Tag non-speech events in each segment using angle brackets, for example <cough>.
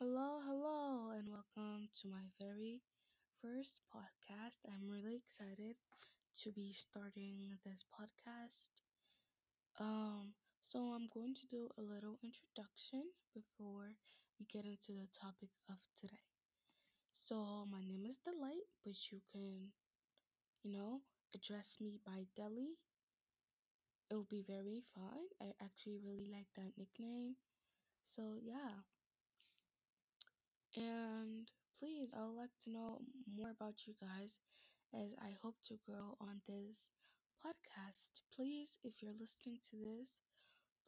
Hello, hello, and welcome to my very first podcast. I'm really excited to be starting this podcast. Um, so I'm going to do a little introduction before we get into the topic of today. So my name is Delight, but you can, you know, address me by Deli. It'll be very fun. I actually really like that nickname. So yeah. And please, I would like to know more about you guys as I hope to grow on this podcast. Please, if you're listening to this,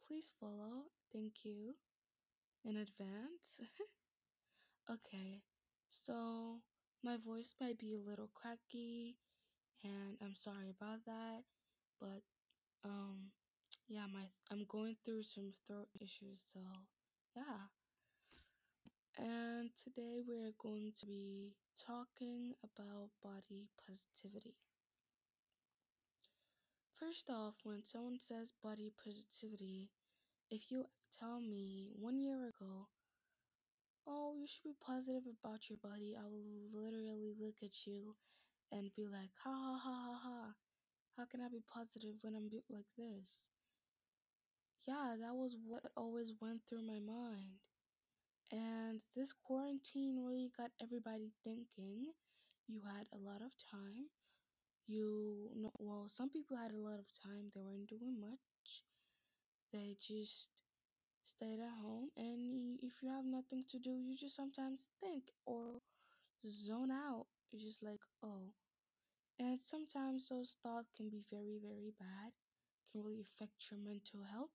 please follow. Thank you in advance. <laughs> okay, so my voice might be a little cracky, and I'm sorry about that, but um, yeah, my I'm going through some throat issues, so yeah. And today we're going to be talking about body positivity. First off, when someone says body positivity, if you tell me one year ago, oh, you should be positive about your body, I will literally look at you and be like, ha ha ha ha ha. How can I be positive when I'm like this? Yeah, that was what always went through my mind. And this quarantine really got everybody thinking. You had a lot of time. You know, well, some people had a lot of time. They weren't doing much. They just stayed at home. And if you have nothing to do, you just sometimes think or zone out. You're just like, oh. And sometimes those thoughts can be very, very bad, can really affect your mental health.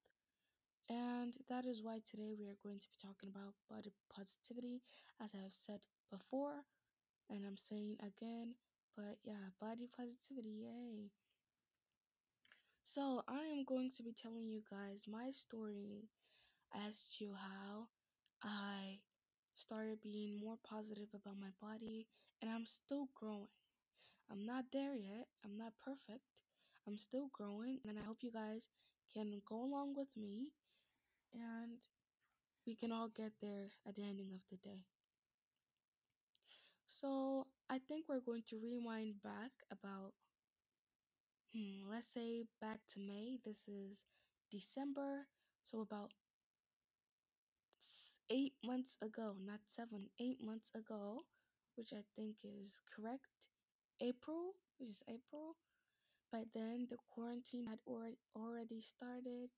And that is why today we are going to be talking about body positivity, as I have said before, and I'm saying again. But yeah, body positivity, yay. So, I am going to be telling you guys my story as to how I started being more positive about my body, and I'm still growing. I'm not there yet, I'm not perfect. I'm still growing, and I hope you guys can go along with me and we can all get there at the ending of the day. So I think we're going to rewind back about, hmm, let's say back to May. This is December, so about eight months ago, not seven, eight months ago, which I think is correct. April, which is April. By then, the quarantine had already started.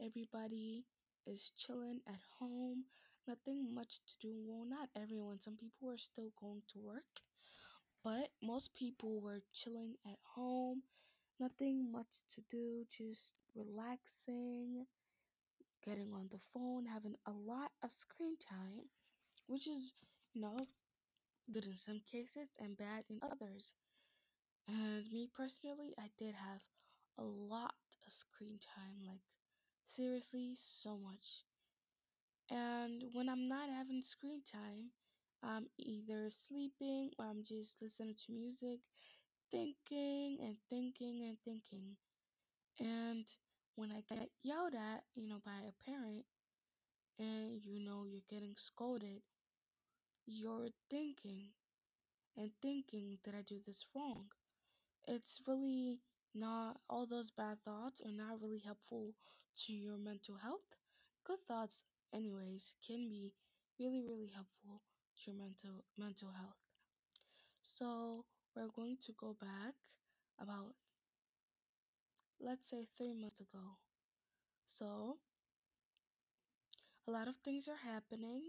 Everybody is chilling at home. Nothing much to do. Well, not everyone. Some people were still going to work, but most people were chilling at home. Nothing much to do, just relaxing, getting on the phone, having a lot of screen time, which is, you know, good in some cases and bad in others. And me personally, I did have a lot of screen time, like seriously, so much. And when I'm not having screen time, I'm either sleeping or I'm just listening to music, thinking and thinking and thinking. And when I get yelled at, you know, by a parent, and you know you're getting scolded, you're thinking and thinking that I do this wrong. It's really not, all those bad thoughts are not really helpful to your mental health. Good thoughts, anyways, can be really, really helpful to your mental mental health. So we're going to go back about let's say three months ago. So a lot of things are happening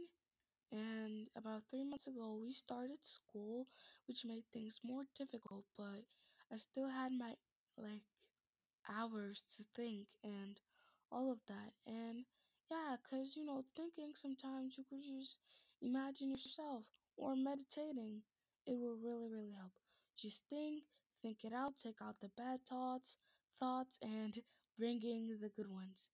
and about three months ago, we started school, which made things more difficult, but I still had my like hours to think and all of that. And yeah, because you know, thinking sometimes you could just imagine yourself or meditating. It will really, really help. Just think, think it out, take out the bad thoughts, thoughts, and <laughs> bring in the good ones.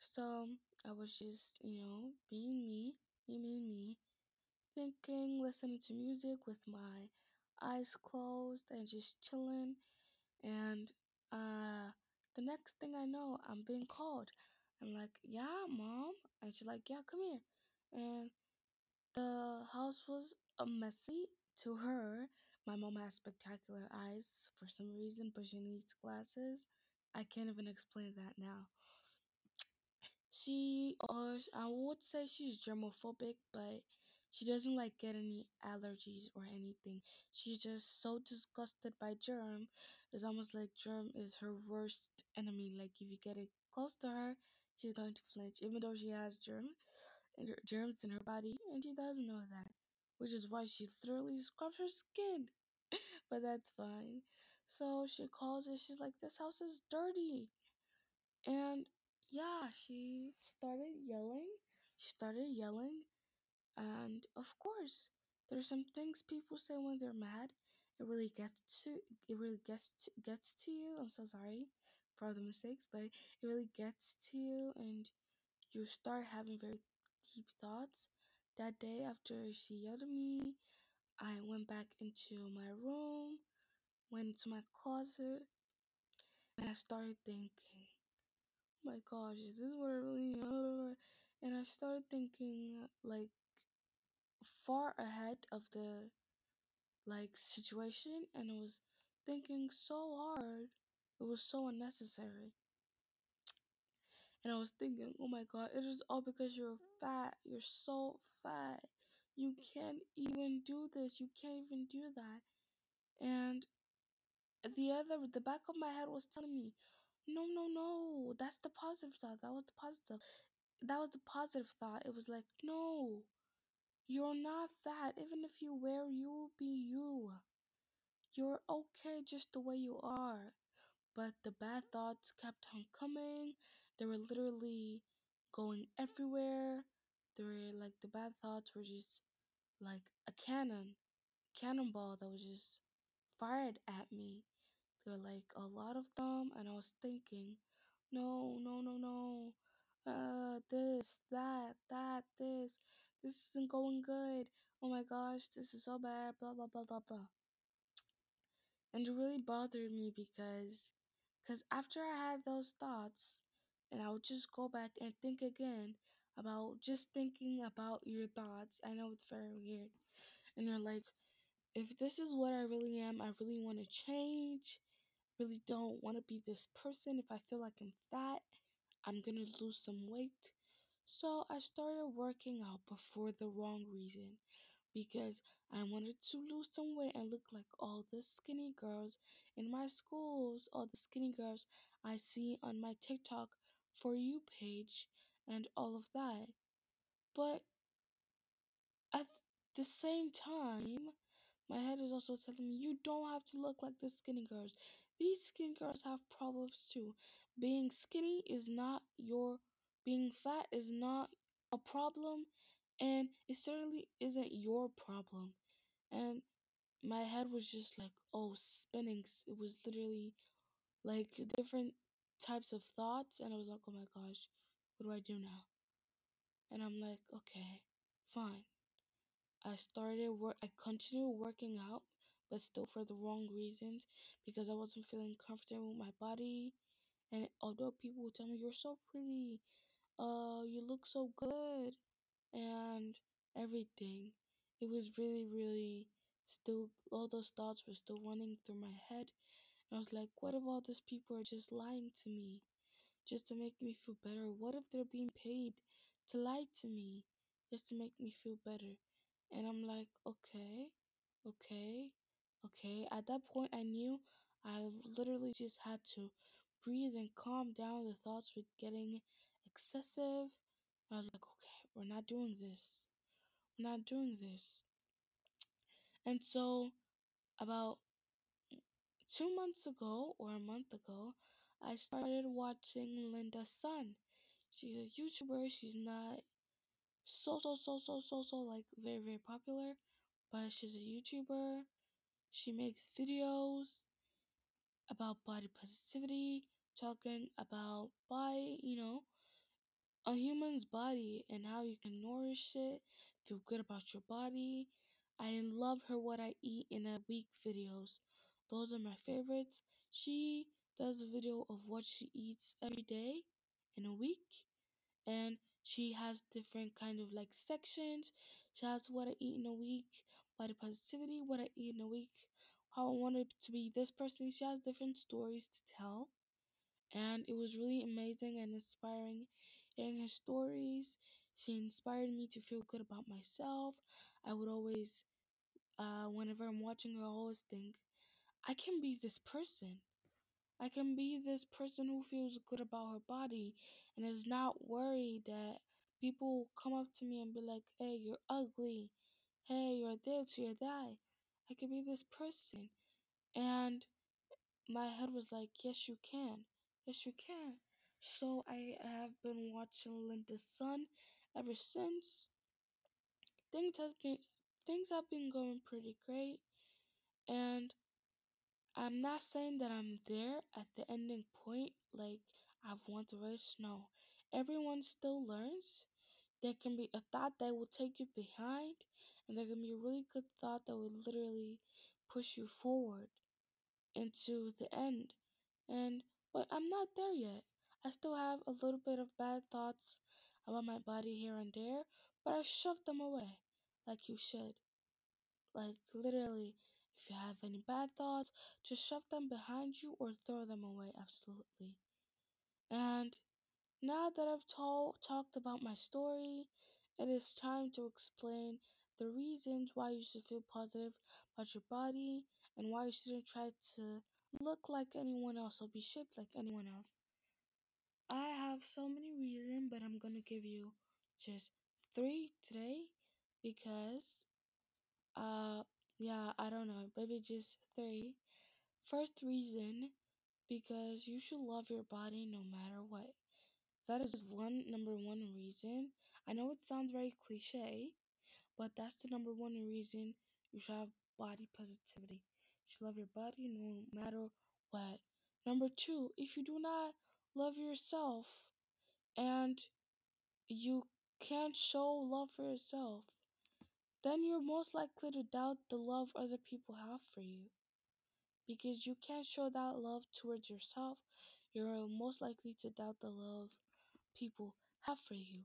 So I was just, you know, being me, me, me, me, thinking, listening to music with my eyes closed and just chilling. And uh, the next thing I know, I'm being called. I'm like, yeah, mom. And she's like, yeah, come here. And The house was a messy to her. My mom has spectacular eyes for some reason, but she needs glasses. I can't even explain that now. She, uh, I would say she's germophobic, but she doesn't like get any allergies or anything. She's just so disgusted by germ. It's almost like germ is her worst enemy. Like if you get it close to her, she's going to flinch, even though she has germs and germs in her body, and she doesn't know that. Which is why she literally scrubs her skin. <laughs> but that's fine. So she calls it. She's like, "This house is dirty," and yeah, she started yelling. She started yelling, and of course, there's some things people say when they're mad. It really gets to it really gets to, gets to you. I'm so sorry for all the mistakes, but it really gets to you, and you start having very deep thoughts. That day after she yelled at me, I went back into my room, went into my closet, and I started thinking, oh my gosh, is this what I really am? And I started thinking like far ahead of the like situation and I was thinking so hard. It was so unnecessary. And I was thinking, oh my god, it is all because you're fat. You're so fat. You can't even do this. You can't even do that. And the other, the back of my head was telling me, no, no, no. That's the positive thought. That was the positive. That was the positive thought. It was like, no, you're not fat. Even if you wear, you'll be you. You're okay just the way you are. But the bad thoughts kept on coming. They were literally going everywhere. They were like the bad thoughts were just like a cannon, cannonball that was just fired at me. There were like a lot of them, and I was thinking, no, no, no, no. Uh, this, that, that, this. This isn't going good. Oh my gosh, this is so bad. Blah, blah, blah, blah, blah. And it really bothered me because because after I had those thoughts, and I would just go back and think again about just thinking about your thoughts. I know it's very weird. And you're like, if this is what I really am, I really want to change. Really don't want to be this person. If I feel like I'm fat, I'm going to lose some weight. So I started working out, but for the wrong reason because I wanted to lose some weight and look like all the skinny girls in my schools, all the skinny girls I see on my TikTok for you page and all of that. But at the same time, my head is also telling me you don't have to look like the skinny girls. These skinny girls have problems too. Being skinny is not your being fat is not a problem and it certainly isn't your problem. And my head was just like, oh, spinning. It was literally like different types of thoughts. And I was like, oh my gosh, what do I do now? And I'm like, okay, fine. I started work, I continued working out, but still for the wrong reasons because I wasn't feeling comfortable with my body. And although people would tell me, you're so pretty, uh, you look so good, and everything, it was really, really still, all those thoughts were still running through my head. And I was like, what if all these people are just lying to me just to make me feel better? What if they're being paid to lie to me just to make me feel better? And I'm like, okay, okay, okay. At that point, I knew I literally just had to breathe and calm down. The thoughts were getting excessive. I was like, okay, we're not doing this. We're not doing this. And so, about two months ago or a month ago, I started watching Linda Sun. She's a YouTuber. She's not so, so, so, so, so, so, like, very, very popular, but she's a YouTuber. She makes videos about body positivity, talking about body, you know, a human's body and how you can nourish it, feel good about your body. I love her what I eat in a week videos. Those are my favorites. She does a video of what she eats every day in a week and she has different kind of like sections. She has what I eat in a week, body positivity, what I eat in a week, how I wanted to be this person. She has different stories to tell. And it was really amazing and inspiring hearing her stories. She inspired me to feel good about myself. I would always, uh, whenever I'm watching her, I always think, I can be this person. I can be this person who feels good about her body and is not worried that people come up to me and be like, hey, you're ugly. Hey, you're this, you're that. I can be this person. And my head was like, yes, you can. Yes, you can. So I have been watching Linda Sun ever since. Things has been things have been going pretty great, and I'm not saying that I'm there at the ending point, like I've won the race. No, everyone still learns. There can be a thought that will take you behind, and there can be a really good thought that will literally push you forward into the end. And but I'm not there yet. I still have a little bit of bad thoughts about my body here and there, but I shove them away like you should. Like literally, if you have any bad thoughts, just shove them behind you or throw them away absolutely. And now that I've told talked about my story, it is time to explain the reasons why you should feel positive about your body and why you shouldn't try to look like anyone else or be shaped like anyone else. I have so many reasons, but I'm gonna give you just three today because uh yeah, I don't know, maybe just three. First reason because you should love your body no matter what. That is one number one reason. I know it sounds very cliche, but that's the number one reason you should have body positivity. You should love your body no matter what. Number two, if you do not love yourself and you can't show love for yourself, then you're most likely to doubt the love other people have for you. Because you can't show that love towards yourself, you're most likely to doubt the love people have for you.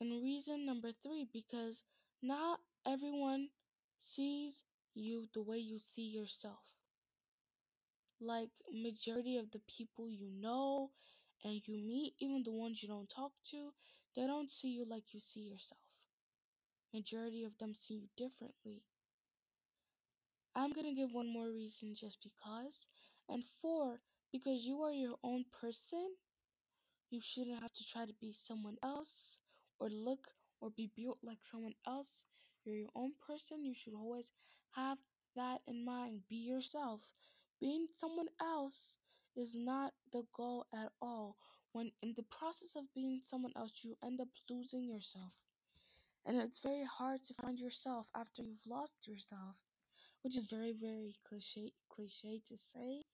And reason number three, because not everyone sees you the way you see yourself. Like majority of the people you know and you meet, even the ones you don't talk to, they don't see you like you see yourself. Majority of them see you differently. I'm gonna give one more reason just because. And four, because you are your own person you shouldn't have to try to be someone else or look or be built like someone else. You're your own person. You should always have that in mind. Be yourself. Being someone else is not the goal at all. When in the process of being someone else, you end up losing yourself. And it's very hard to find yourself after you've lost yourself, which is very, very cliche, cliche to say,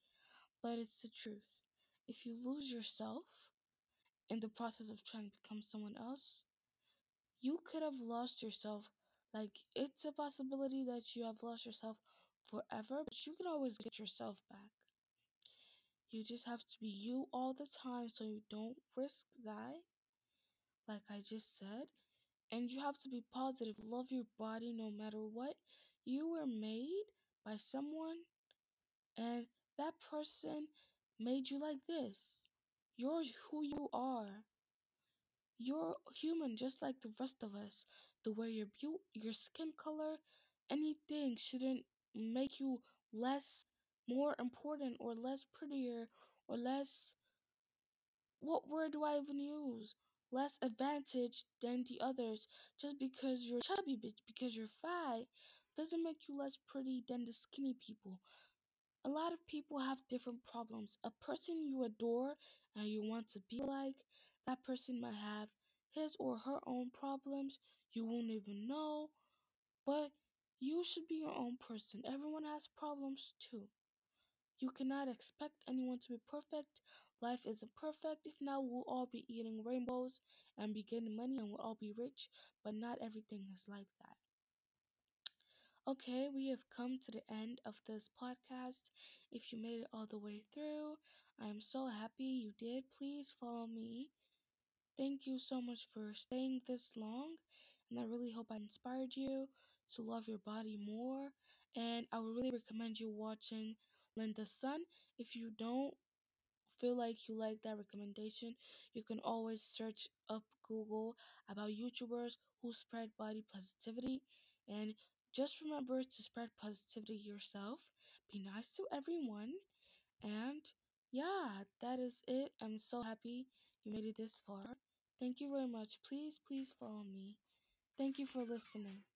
but it's the truth. If you lose yourself, in the process of trying to become someone else, you could have lost yourself. Like, it's a possibility that you have lost yourself forever, but you can always get yourself back. You just have to be you all the time so you don't risk that, like I just said. And you have to be positive, love your body no matter what. You were made by someone, and that person made you like this. You're who you are. You're human just like the rest of us. The way you're built, your skin color, anything shouldn't make you less, more important, or less prettier, or less. What word do I even use? Less advantage than the others just because you're chubby, bitch, because you're fat doesn't make you less pretty than the skinny people. A lot of people have different problems. A person you adore and you want to be like, that person might have his or her own problems you won't even know, but you should be your own person. Everyone has problems too. You cannot expect anyone to be perfect. Life isn't perfect. If not, we'll all be eating rainbows and be getting money and we'll all be rich, but not everything is like that. Okay, we have come to the end of this podcast. If you made it all the way through, I am so happy you did. Please follow me Thank you so much for staying this long, and I really hope I inspired you to love your body more. And I would really recommend you watching Linda Sun. If you don't feel like you like that recommendation, you can always search up Google about YouTubers who spread body positivity. And just remember to spread positivity yourself. Be nice to everyone. And yeah, that is it. I'm so happy you made it this far. Thank you very much. Please, please follow me. Thank you for listening.